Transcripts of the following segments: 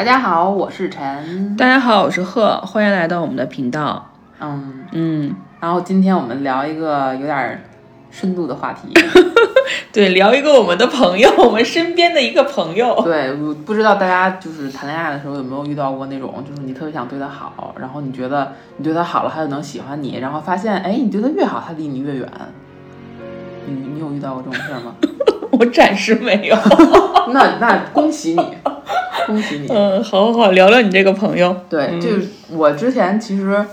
大家好，我是陈。大家好，我是贺，欢迎来到我们的频道。嗯，嗯，然后今天我们聊一个有点儿深度的话题。对，聊一个我们的朋友，我们身边的一个朋友。对，我不知道大家就是谈恋爱的时候有没有遇到过那种，就是你特别想对他好，然后你觉得你对他好了，他就能喜欢你，然后发现，哎，你对他越好，他离你越远。你你有遇到过这种事儿吗？我暂时没有。那那恭喜你，恭喜你。嗯，好好好，聊聊你这个朋友。对，就是我之前其实，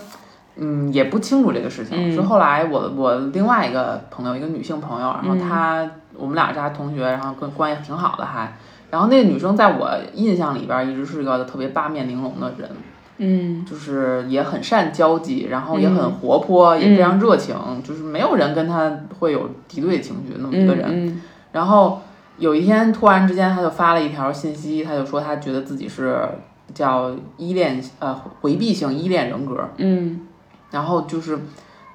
嗯，也不清楚这个事情，是后来我我另外一个朋友，一个女性朋友，然后她我们俩是她同学，然后跟关系挺好的还，然后那个女生在我印象里边一直是一个特别八面玲珑的人，嗯。就是也很善交际，然后也很活泼，也非常热情，就是没有人跟她会有敌对情绪那么一个人，嗯。然后有一天突然之间，他就发了一条信息，他就说他觉得自己是叫依恋呃回避性依恋人格，嗯。然后就是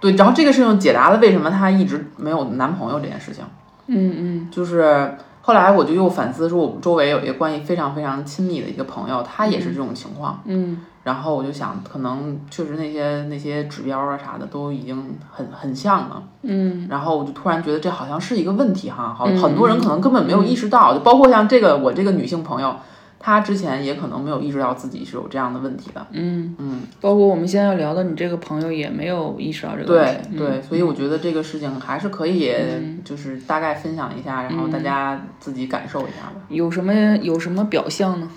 对，然后这个事情解答了为什么他一直没有男朋友这件事情，嗯嗯。就是后来我就又反思说，我们周围有一个关系非常非常亲密的一个朋友，他也是这种情况，嗯。然后我就想，可能确实那些那些指标啊啥的都已经很很像了。嗯。然后我就突然觉得这好像是一个问题哈，好很多人可能根本没有意识到，就包括像这个我这个女性朋友，她之前也可能没有意识到自己是有这样的问题的。嗯，嗯，包括我们现在要聊的你这个朋友也没有意识到这个问题。对对，所以我觉得这个事情还是可以，就是大概分享一下，然后大家自己感受一下吧。有什么有什么表象呢？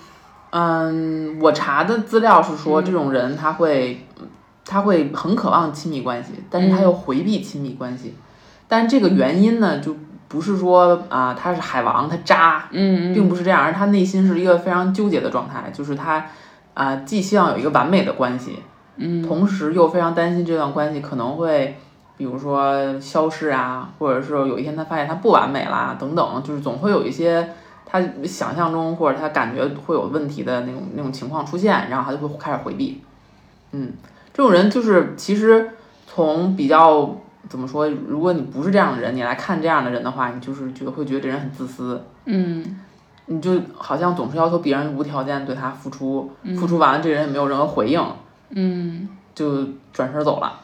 嗯，我查的资料是说，这种人他会他会很渴望亲密关系，但是他又回避亲密关系，但这个原因呢，就不是说啊、他是海王，他渣，嗯并不是这样，而他内心是一个非常纠结的状态，就是他啊、既希望有一个完美的关系，嗯同时又非常担心这段关系可能会，比如说消失啊，或者是有一天他发现他不完美啦，等等，就是总会有一些他想象中或者他感觉会有问题的那种那种情况出现，然后他就会开始回避。嗯，这种人就是其实从比较怎么说，如果你不是这样的人，你来看这样的人的话，你就是觉得会觉得这人很自私。嗯你就好像总是要求别人无条件对他付出，付出完了这人也没有任何回应，嗯就转身走了。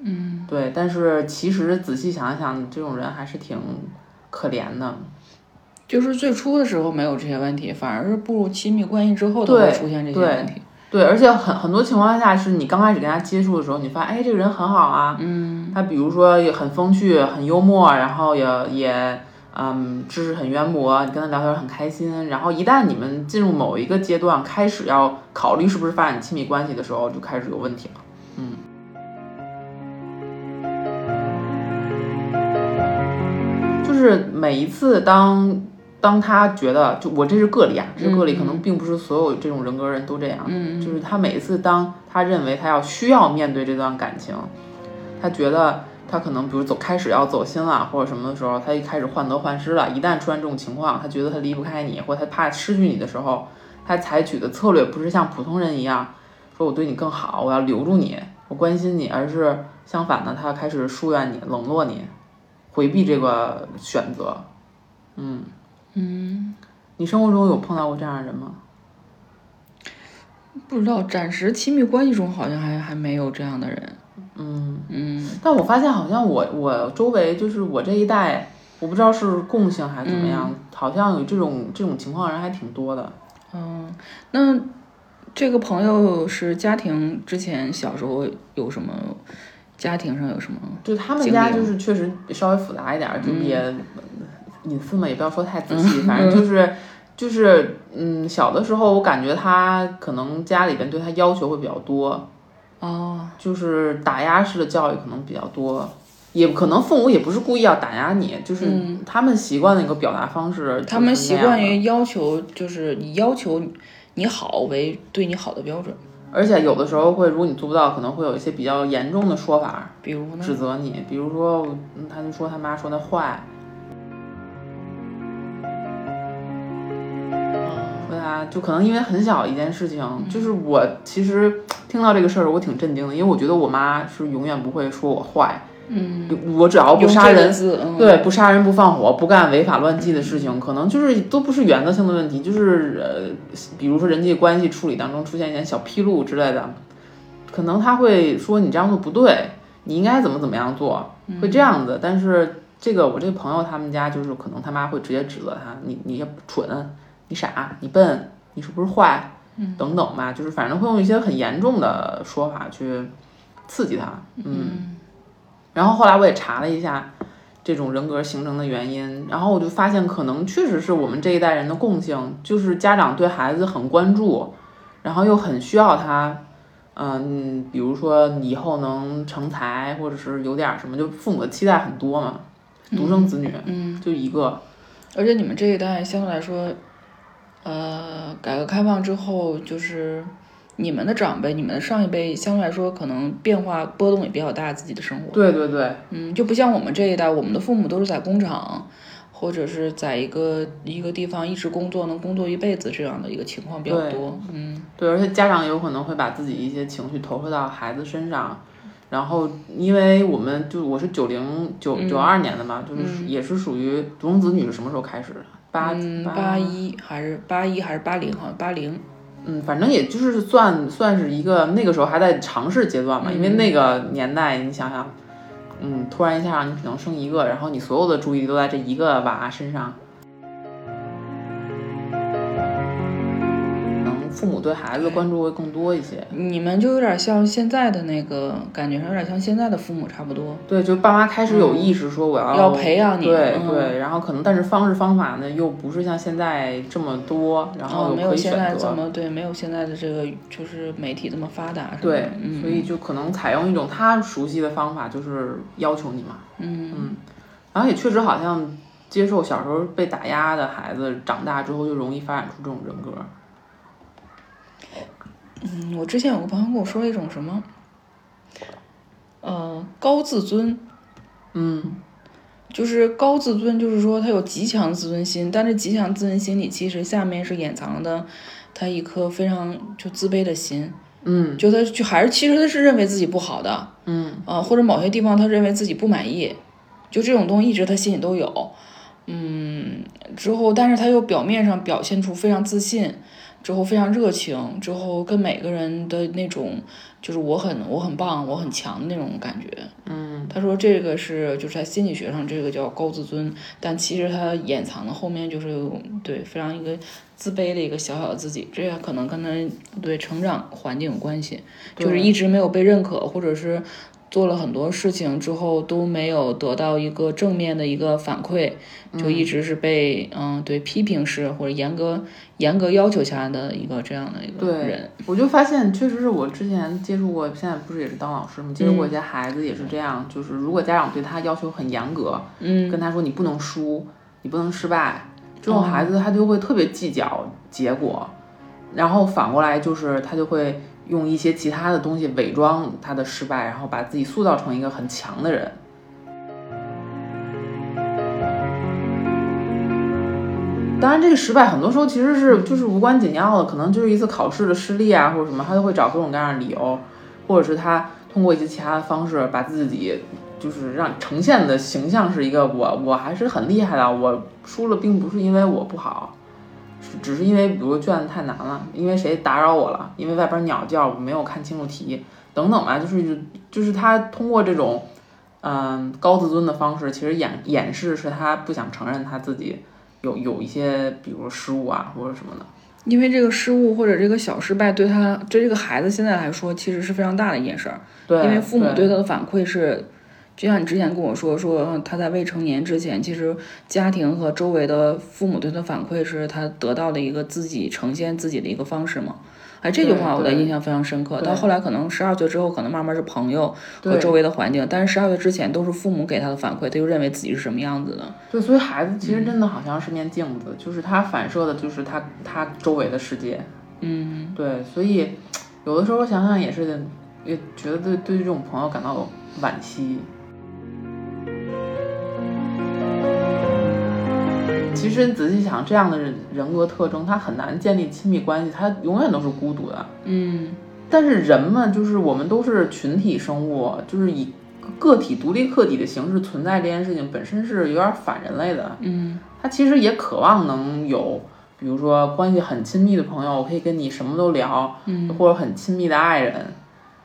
嗯，对，但是其实仔细想一想，这种人还是挺可怜的。就是最初的时候没有这些问题，反而是步入亲密关系之后才会出现这些问题。对，而且很很多情况下是你刚开始跟他接触的时候，你发现哎这个人很好啊，嗯他比如说也很风趣、很幽默，然后也也嗯知识很渊博，你跟他聊天很开心。然后一旦你们进入某一个阶段，开始要考虑是不是发展亲密关系的时候，就开始有问题了。嗯。就是每一次当当他觉得，就我这是个例啊，这是个例，可能并不是所有这种人格人都这样。嗯就是他每一次当他认为他要需要面对这段感情，他觉得他可能比如走开始要走心了或者什么的时候，他一开始患得患失了。一旦出现这种情况，他觉得他离不开你，或者他怕失去你的时候，他采取的策略不是像普通人一样说我对你更好，我要留住你，我关心你，而是相反的，他开始疏远你、冷落你，回避这个选择。嗯，嗯，你生活中有碰到过这样的人吗？不知道，暂时亲密关系中好像还还没有这样的人。嗯。嗯但我发现好像我我周围就是我这一代，我不知道是共性还是怎么样，好像有这种这种情况人还挺多的。嗯，那这个朋友是家庭之前小时候有什么家庭上有什么？就他们家就是确实稍微复杂一点儿，就也、隐私嘛，也不要说太仔细，反正就是就是嗯，小的时候我感觉他可能家里边对他要求会比较多，哦，就是打压式的教育可能比较多。也可能父母也不是故意要打压你，就是他们习惯的一个表达方式。他们习惯于要求，就是以要求你好为对你好的标准。而且有的时候会，如果你做不到，可能会有一些比较严重的说法，比如呢？指责你。比如说，嗯他就说他妈说他坏，他就可能因为很小一件事情，就是我其实听到这个事儿，我挺震惊的，因为我觉得我妈是永远不会说我坏，嗯，我只要不杀人，嗯。对，不杀人不放火，不干违法乱纪的事情，可能就是都不是原则性的问题，就是呃，比如说人际关系处理当中出现一点小纰漏之类的，可能他会说你这样做不对，你应该怎么怎么样做，会这样子。但是这个我这个朋友他们家就是可能他妈会直接指责他，你你也蠢，你傻，你笨，你是不是坏，等等吧，就是反正会用一些很严重的说法去刺激他，嗯。然后后来我也查了一下这种人格形成的原因，然后我就发现可能确实是我们这一代人的共性，就是家长对孩子很关注，然后又很需要他，嗯，比如说你以后能成才，或者是有点儿什么，就父母的期待很多嘛，独生子女，嗯，就一个，而且你们这一代相对来说，呃，改革开放之后，就是你们的长辈、你们的上一辈，相对来说可能变化波动也比较大，自己的生活。对对对，嗯，就不像我们这一代，我们的父母都是在工厂，或者是在一个一个地方一直工作，能工作一辈子这样的一个情况比较多。嗯对，而且家长有可能会把自己一些情绪投射到孩子身上，然后因为我们就我是九零九九二年的嘛，就是也是属于独生子女是什么时候开始的？八八一还是八一还是八零？好像八零。嗯，反正也就是算算是一个那个时候还在尝试阶段嘛，因为那个年代你想想，嗯，突然一下你只能生一个，然后你所有的注意力都在这一个娃身上，父母对孩子的关注会更多一些。你们就有点像现在的那个感觉上，有点像现在的父母差不多。对，就爸妈开始有意识说我要、要培养你嗯对对，然后可能但是方式方法呢又不是像现在这么多，然后哦，没有现在这。么对，没有现在的这个就是媒体这么发达。对，嗯所以就可能采用一种他熟悉的方法，就是要求你嘛。嗯然后也确实好像接受小时候被打压的孩子，长大之后就容易发展出这种人格。嗯，我之前有个朋友跟我说了一种什么，呃，高自尊，嗯，就是高自尊，就是说他有极强自尊心，但是极强自尊心里其实下面是掩藏的他一颗非常就自卑的心，嗯。就他就还是其实他是认为自己不好的，嗯。啊，或者某些地方他认为自己不满意，就这种东西一直他心里都有，嗯，之后但是他又表面上表现出非常自信，之后非常热情，之后跟每个人的那种就是我很我很棒，我很强的那种感觉。嗯，他说这个是就是在心理学上这个叫高自尊，但其实他掩藏的后面就是有对非常一个自卑的一个小小的自己，这个可能跟他对成长环境有关系，就是一直没有被认可，或者是做了很多事情之后都没有得到一个正面的一个反馈，就一直是被嗯对批评式或者严格严格要求下的一个这样的一个对人。我就发现，确实是我之前接触过，现在不是也是当老师吗？接触过一些孩子也是这样，就是如果家长对他要求很严格，嗯，跟他说你不能输，你不能失败，这种孩子他就会特别计较结果，然后反过来就是他就会用一些其他的东西伪装他的失败，然后把自己塑造成一个很强的人。当然，这个失败很多时候其实是就是无关紧要的，可能就是一次考试的失利啊，或者什么，他就会找各种各样的理由，或者是他通过一些其他的方式把自己就是让呈现的形象是一个我我还是很厉害的，我输了并不是因为我不好，只是因为比如说卷子太难了，因为谁打扰我了，因为外边鸟叫我没有看清楚题等等吧，就是就是他通过这种嗯高自尊的方式，其实掩掩饰是他不想承认他自己有有一些比如失误啊或者什么的。因为这个失误或者这个小失败对他对这个孩子现在来说其实是非常大的一件事儿，对，因为父母对对他的反馈是，就像你之前跟我说说嗯他在未成年之前，其实家庭和周围的父母对他反馈是他得到的一个自己呈现自己的一个方式嘛。哎，这句话我的印象非常深刻。到后来可能十二岁之后，可能慢慢是朋友和周围的环境，但是十二岁之前都是父母给他的反馈，他就认为自己是什么样子的。对，所以孩子其实真的好像是面镜子，就是他反射的就是他他周围的世界。嗯，对，所以有的时候想想也是，也觉得对对这种朋友感到惋惜。其实你仔细想，这样的人人格特征，他很难建立亲密关系，他永远都是孤独的。嗯，但是人们就是我们都是群体生物，就是以个体独立客体的形式存在这件事情本身是有点反人类的。嗯，他其实也渴望能有，比如说关系很亲密的朋友，我可以跟你什么都聊，嗯，或者很亲密的爱人，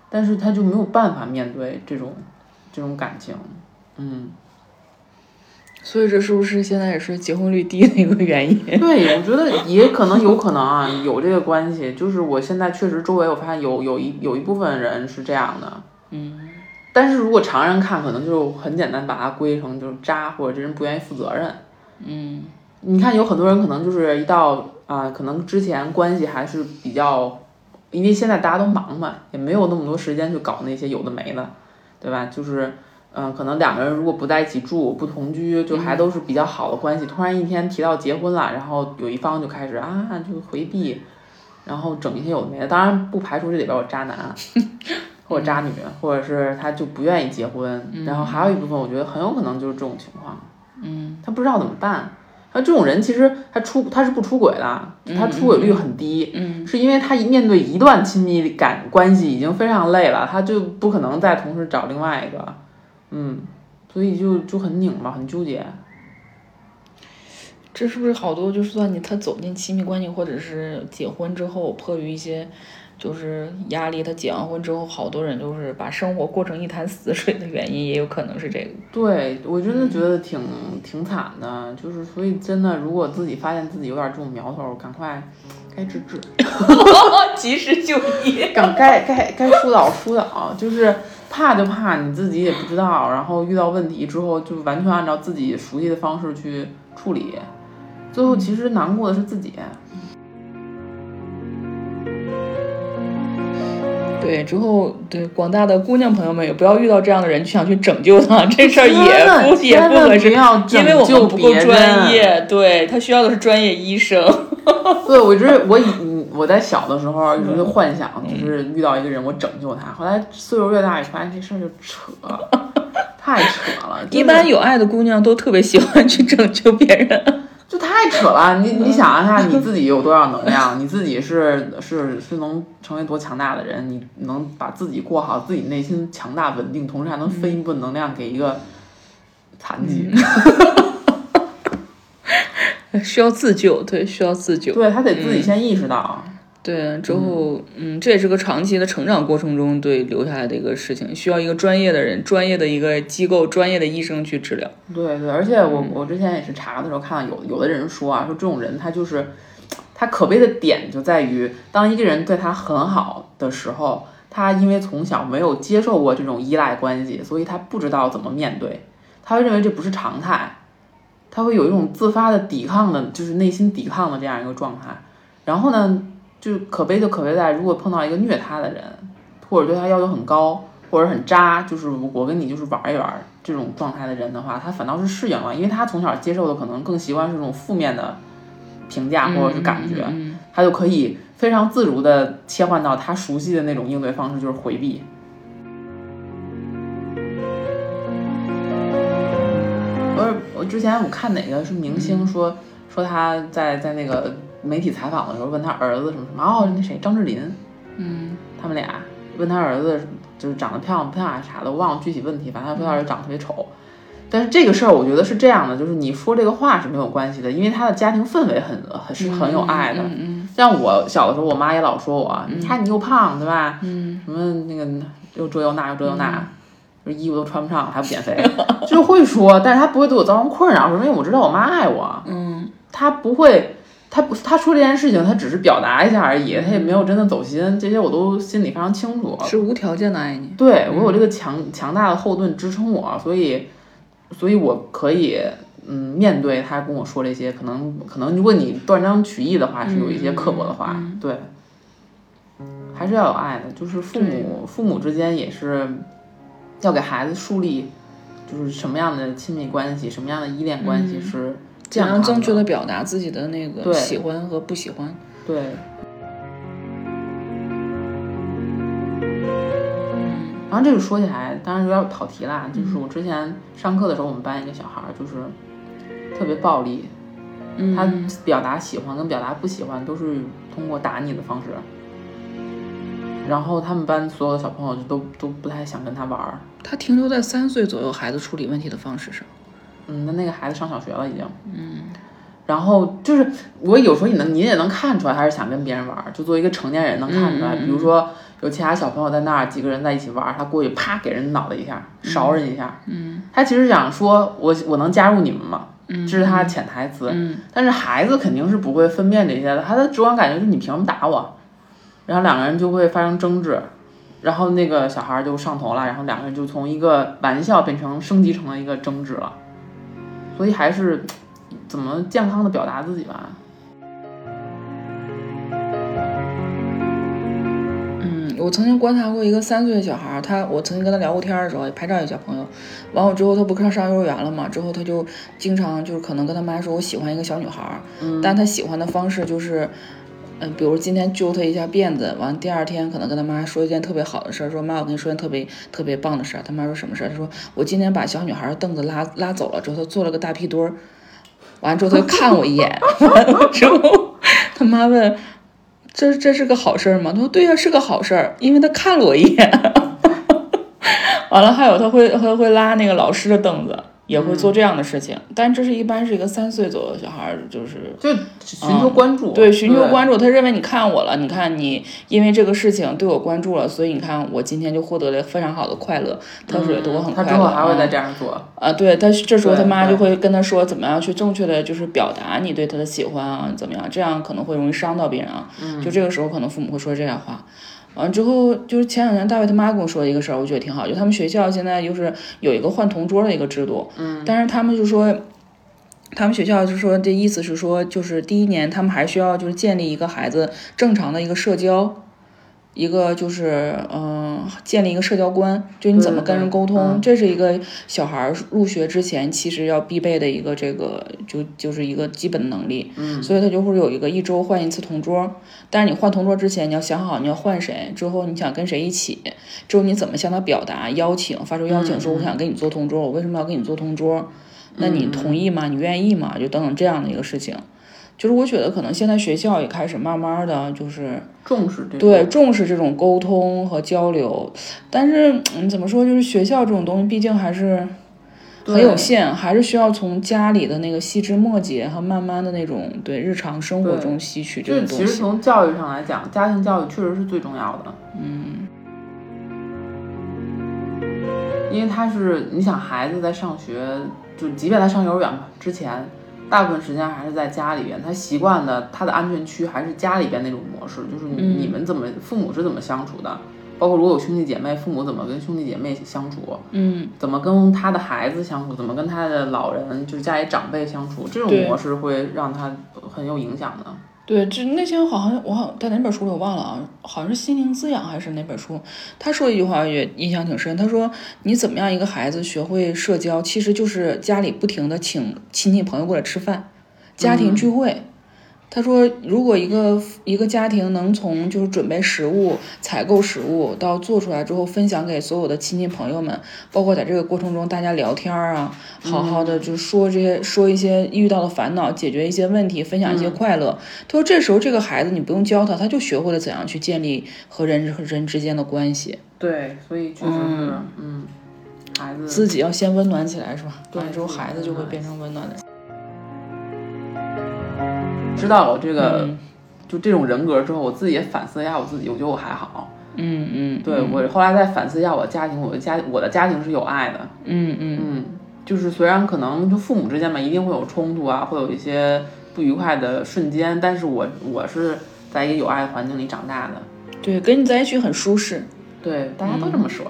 但是他就没有办法面对这种这种感情，嗯。所以这是不是现在也是结婚率低的一个原因？对，我觉得也可能有可能啊，有这个关系。就是我现在确实周围我发现有有一有一部分人是这样的，嗯。但是如果常人看，可能就很简单把它归成就是渣，或者这人不愿意负责任。嗯。你看有很多人可能就是一到啊，可能之前关系还是比较，因为现在大家都忙嘛，也没有那么多时间去搞那些有的没的，对吧？就是。嗯，可能两个人如果不在一起住，不同居，就还都是比较好的关系。突然一天提到结婚了，然后有一方就开始啊，就回避，然后整一些有的没的。当然不排除这里边有渣男，或者渣女，或者是他就不愿意结婚。然后还有一部分，我觉得很有可能就是这种情况。嗯，他不知道怎么办。他这种人其实他出他是不出轨的，他出轨率很低。嗯，是因为他一面对一段亲密感关系已经非常累了，他就不可能再同时找另外一个。嗯，所以就就很拧巴，很纠结。这是不是好多就算你他走进亲密关系，或者是结婚之后，迫于一些就是压力，他结完婚之后，好多人就是把生活过成一潭死水的原因，也有可能是这个。对，我真的觉得挺挺惨的，就是所以真的，如果自己发现自己有点这种苗头，赶快该治治，及时就医，赶该该该疏导疏导，就是。怕就怕你自己也不知道，然后遇到问题之后就完全按照自己熟悉的方式去处理，最后其实难过的是自己。对，之后对广大的姑娘朋友们也不要遇到这样的人，就想去拯救他，这事儿也不也不合适，因为我们不够专业。对他需要的是专业医生。对，我就是我以。我在小的时候一直幻想，就是遇到一个人，我拯救他。后来岁数越大，发现这事儿就扯，太扯了。一般有爱的姑娘都特别喜欢去拯救别人，就太扯了。你你想一下，你自己有多少能量？你自己是是是能成为多强大的人？你能把自己过好，自己内心强大稳定，同时还能分一部分能量给一个残疾。需要自救，对，需要自救。对他得自己先意识到。对，之后，嗯，这也是个长期的成长过程中对留下来的一个事情，需要一个专业的人、专业的一个机构、专业的医生去治疗。对对，而且我我之前也是查的时候看到有有的人说啊，说这种人他就是他可悲的点就在于，当一个人对他很好的时候，他因为从小没有接受过这种依赖关系，所以他不知道怎么面对，他会认为这不是常态。他会有一种自发的抵抗的，就是内心抵抗的这样一个状态。然后呢，就可悲就可悲在，如果碰到一个虐他的人，或者对他要求很高，或者很渣，就是我跟你就是玩一玩这种状态的人的话，他反倒是适应了，因为他从小接受的可能更习惯是这种负面的评价或者是感觉，他就可以非常自如的切换到他熟悉的那种应对方式，就是回避。之前我看哪个是明星说说他在在那个媒体采访的时候问他儿子什么什么哦那谁张智霖，嗯，他们俩问他儿子就是长得漂亮不漂亮啥的，我忘了具体问题，反正他说他儿子长得特别丑。但是这个事儿我觉得是这样的，就是你说这个话是没有关系的，因为他的家庭氛围很很是很有爱的。像我小的时候，我妈也老说我，你看你又胖对吧？嗯，什么那个又这又那又这又那。衣服都穿不上，还不减肥，就会说，但是他不会对我造成困扰，因为我知道我妈爱我。嗯，他不会，他不，他说这件事情，他只是表达一下而已，他也没有真的走心，这些我都心里非常清楚。是无条件的爱你。对我有这个强强大的后盾支撑我，所以，所以我可以，嗯，面对他跟我说这些，可能，可能如果你断章取义的话，是有一些刻薄的话，对，还是要有爱的，就是父母，父母之间也是。要给孩子树立，就是什么样的亲密关系，什么样的依恋关系是这样正确的表达自己的那个喜欢和不喜欢。对。然后这个说起来，当然有点跑题啦。就是我之前上课的时候，我们班一个小孩就是特别暴力，他表达喜欢跟表达不喜欢都是通过打你的方式。然后他们班所有的小朋友就都都不太想跟他玩儿。他停留在三岁左右孩子处理问题的方式上。嗯，那那个孩子上小学了已经。嗯。然后就是我有时候你能你也能看出来他是想跟别人玩儿，就作为一个成年人能看出来。比如说有其他小朋友在那儿，几个人在一起玩儿，他过去啪给人脑袋一下，勺人一下。嗯。他其实想说我我能加入你们吗？嗯，这是他的潜台词。嗯。但是孩子肯定是不会分辨这些的，他的直观感觉就是你凭什么打我？然后两个人就会发生争执，然后那个小孩就上头了，然后两个人就从一个玩笑变成升级成了一个争执了。所以还是怎么健康的表达自己吧。嗯，我曾经观察过一个三岁的小孩，他我曾经跟他聊过天的时候，也拍照一小朋友，完了之后他不上上幼儿园了嘛，之后他就经常就是可能跟他妈说，我喜欢一个小女孩，嗯，但他喜欢的方式就是。比如今天揪他一下辫子，完第二天可能跟他妈说一件特别好的事儿，说妈，我跟你说件特别特别棒的事儿。他妈说什么事儿？他说我今天把小女孩凳子拉拉走了之后，他坐了个大屁墩儿，完了之后他就看我一眼，完了之后他妈问，这这是个好事儿吗？他说对呀，是个好事儿，因为他看了我一眼。完了还有他会他会拉那个老师的凳子。也会做这样的事情，但这是一般是一个三岁左右的小孩，就是就寻求关注，对，寻求关注。他认为你看我了，你看你因为这个事情对我关注了，所以你看我今天就获得了非常好的快乐。他觉得我很快乐。他之后还会再这样做啊？对，他这时候他妈就会跟他说，怎么样去正确的就是表达你对他的喜欢啊？怎么样？这样可能会容易伤到别人啊。就这个时候，可能父母会说这样话。完之后，就是前两天大卫他妈跟我说的一个事儿，我觉得挺好。就他们学校现在就是有一个换同桌的一个制度，嗯，但是他们就说，他们学校就说这意思是说，就是第一年他们还需要就是建立一个孩子正常的一个社交。一个就是，嗯，建立一个社交观，就你怎么跟人沟通，这是一个小孩入学之前其实要必备的一个这个，就就是一个基本的能力。嗯，所以他就会有一个一周换一次同桌，但是你换同桌之前你要想好你要换谁，之后你想跟谁一起，之后你怎么向他表达邀请，发出邀请说我想跟你做同桌，我为什么要跟你做同桌？那你同意吗？你愿意吗？就等等这样的一个事情。就是我觉得可能现在学校也开始慢慢的就是重视这对重视这种沟通和交流，但是嗯怎么说就是学校这种东西毕竟还是很有限，还是需要从家里的那个细枝末节和慢慢的那种对日常生活中吸取这种东西。其实从教育上来讲，家庭教育确实是最重要的。嗯，因为他是你想孩子在上学，就即便他上幼儿园吧之前。大部分时间还是在家里边，他习惯的他的安全区还是家里边那种模式，就是你们怎么父母是怎么相处的，包括如果有兄弟姐妹，父母怎么跟兄弟姐妹相处，嗯，怎么跟他的孩子相处，怎么跟他的老人，就是家里长辈相处，这种模式会让他很有影响的。对，就那天好像我好像在哪本书里我忘了啊，好像是心灵滋养还是哪本书，他说一句话也印象挺深。他说你怎么样一个孩子学会社交，其实就是家里不停的请亲戚朋友过来吃饭，家庭聚会。他说：“如果一个一个家庭能从就是准备食物、采购食物到做出来之后分享给所有的亲戚朋友们，包括在这个过程中大家聊天啊，好好的就说这些说一些遇到的烦恼，解决一些问题，分享一些快乐。他说这时候这个孩子你不用教他，他就学会了怎样去建立和人和人之间的关系。对，所以确实是，嗯，孩子自己要先温暖起来是吧？对，之后孩子就会变成温暖的。”知道了这个，就这种人格之后，我自己也反思一下我自己，我觉得我还好。嗯嗯，对我后来再反思一下我的家庭，我的家我的家庭是有爱的。嗯嗯嗯，就是虽然可能就父母之间嘛，一定会有冲突啊，会有一些不愉快的瞬间，但是我我是在一个有爱的环境里长大的。对，跟你在一起很舒适。对，大家都这么说。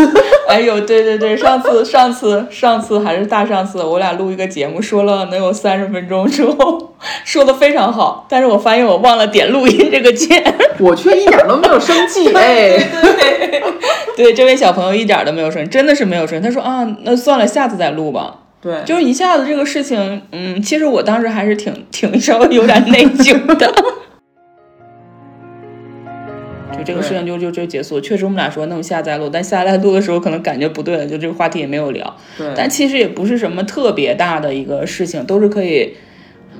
哎呦，对对对，上次上次上次还是大上次，我俩录一个节目，说了能有三十分钟之后，说的非常好，但是我发现我忘了点录音这个键，我却一点都没有生气，哎，对，对，这位小朋友一点都没有生气，真的是没有生气。他说啊，那算了，下次再录吧。对，就是一下子这个事情，嗯，其实我当时还是挺挺稍微有点内疚的。就这个事情就就就结束，确实我们俩说那我下再录，但下来录的时候可能感觉不对了，就这个话题也没有聊。对，但其实也不是什么特别大的一个事情，都是可以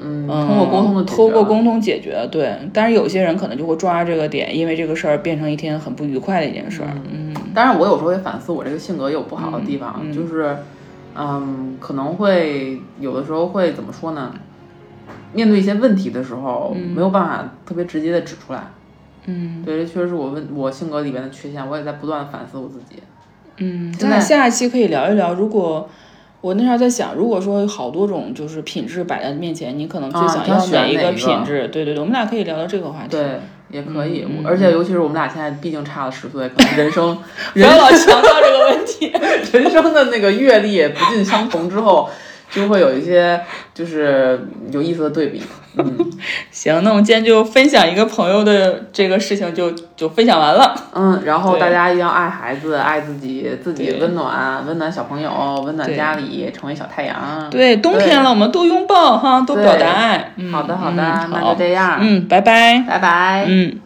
嗯，嗯，通过沟通的通过沟通解决，对。但是有些人可能就会抓这个点，因为这个事儿变成一天很不愉快的一件事儿。嗯，当然我有时候也反思我这个性格有不好的地方，就是，嗯，可能会有的时候会怎么说呢？面对一些问题的时候，没有办法特别直接的指出来。嗯，对，这确实是我问我性格里边的缺陷，我也在不断的反思我自己。嗯，咱俩下一期可以聊一聊，如果我那时候在想，如果说有好多种就是品质摆在面前，你可能最想要哪一个品质？对对对，我们俩可以聊聊这个话题。对，也可以。嗯而且尤其是我们俩现在毕竟差了十岁，可能 人生不要老强调这个问题，人生的那个阅历也不尽相同之后。就会有一些就是有意思的对比，嗯，行，那我们今天就分享一个朋友的这个事情就就分享完了，嗯，然后大家一定要爱孩子，爱自己，自己温暖，温暖小朋友，温暖家里，成为小太阳。对，冬天了，我们多拥抱哈，多表达爱。好的，好的，那就这样，嗯，拜拜，拜拜，嗯。